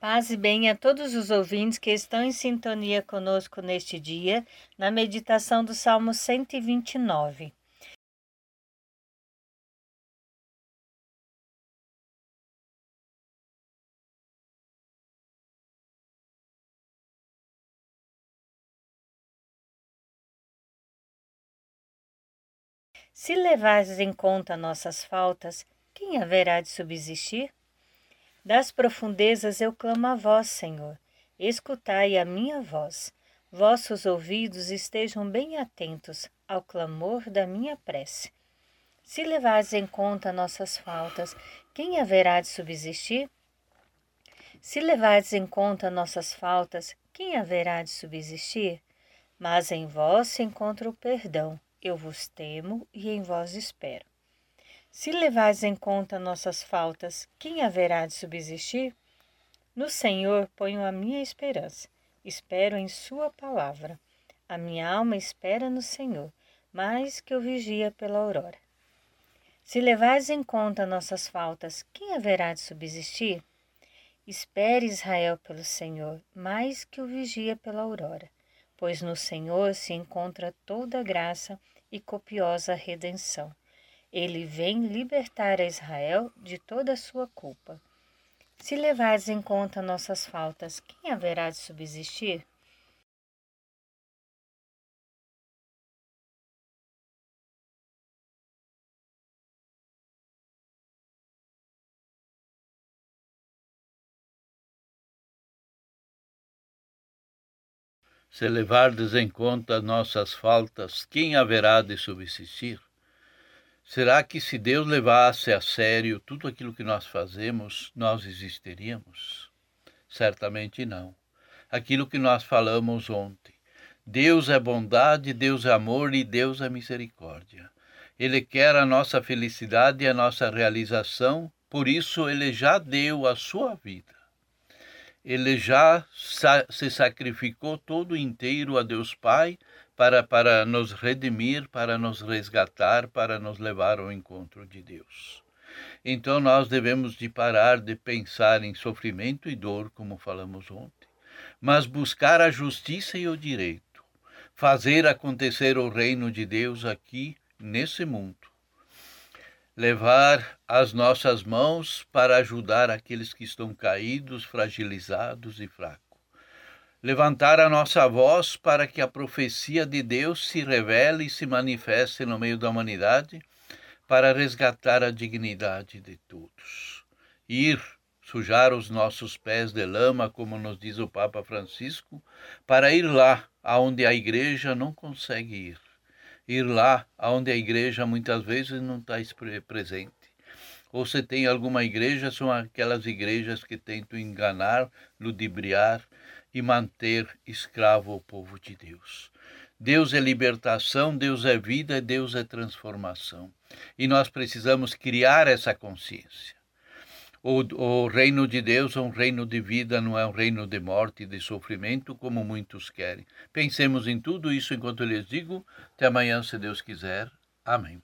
Paz e bem a todos os ouvintes que estão em sintonia conosco neste dia, na meditação do Salmo 129. Se levares em conta nossas faltas, quem haverá de subsistir? Das profundezas eu clamo a vós, Senhor. Escutai a minha voz. Vossos ouvidos estejam bem atentos ao clamor da minha prece. Se levares em conta nossas faltas, quem haverá de subsistir? Se levares em conta nossas faltas, quem haverá de subsistir? Mas em vós se encontra o perdão. Eu vos temo e em vós espero. Se levais em conta nossas faltas, quem haverá de subsistir? No Senhor ponho a minha esperança, espero em Sua palavra. A minha alma espera no Senhor, mais que o vigia pela aurora. Se levais em conta nossas faltas, quem haverá de subsistir? Espere Israel pelo Senhor, mais que o vigia pela aurora, pois no Senhor se encontra toda graça e copiosa redenção ele vem libertar a Israel de toda a sua culpa. Se levares em conta nossas faltas, quem haverá de subsistir? Se levardes em conta nossas faltas, quem haverá de subsistir? Será que se Deus levasse a sério tudo aquilo que nós fazemos, nós existiríamos? Certamente não. Aquilo que nós falamos ontem. Deus é bondade, Deus é amor e Deus é misericórdia. Ele quer a nossa felicidade e a nossa realização, por isso ele já deu a sua vida. Ele já se sacrificou todo inteiro a Deus Pai para, para nos redimir, para nos resgatar, para nos levar ao encontro de Deus. Então nós devemos de parar de pensar em sofrimento e dor, como falamos ontem, mas buscar a justiça e o direito, fazer acontecer o reino de Deus aqui nesse mundo. Levar as nossas mãos para ajudar aqueles que estão caídos, fragilizados e fracos levantar a nossa voz para que a profecia de Deus se revele e se manifeste no meio da humanidade, para resgatar a dignidade de todos. Ir sujar os nossos pés de lama, como nos diz o Papa Francisco, para ir lá aonde a igreja não consegue ir. Ir lá aonde a igreja muitas vezes não está presente. Ou se tem alguma igreja, são aquelas igrejas que tentam enganar, ludibriar, e manter escravo o povo de Deus. Deus é libertação, Deus é vida, Deus é transformação. E nós precisamos criar essa consciência. O, o, reino de Deus é um reino de vida, não é um reino de morte e de sofrimento, como muitos querem. Pensemos em tudo isso enquanto eu lhes digo. Até amanhã, se Deus quiser. Amém.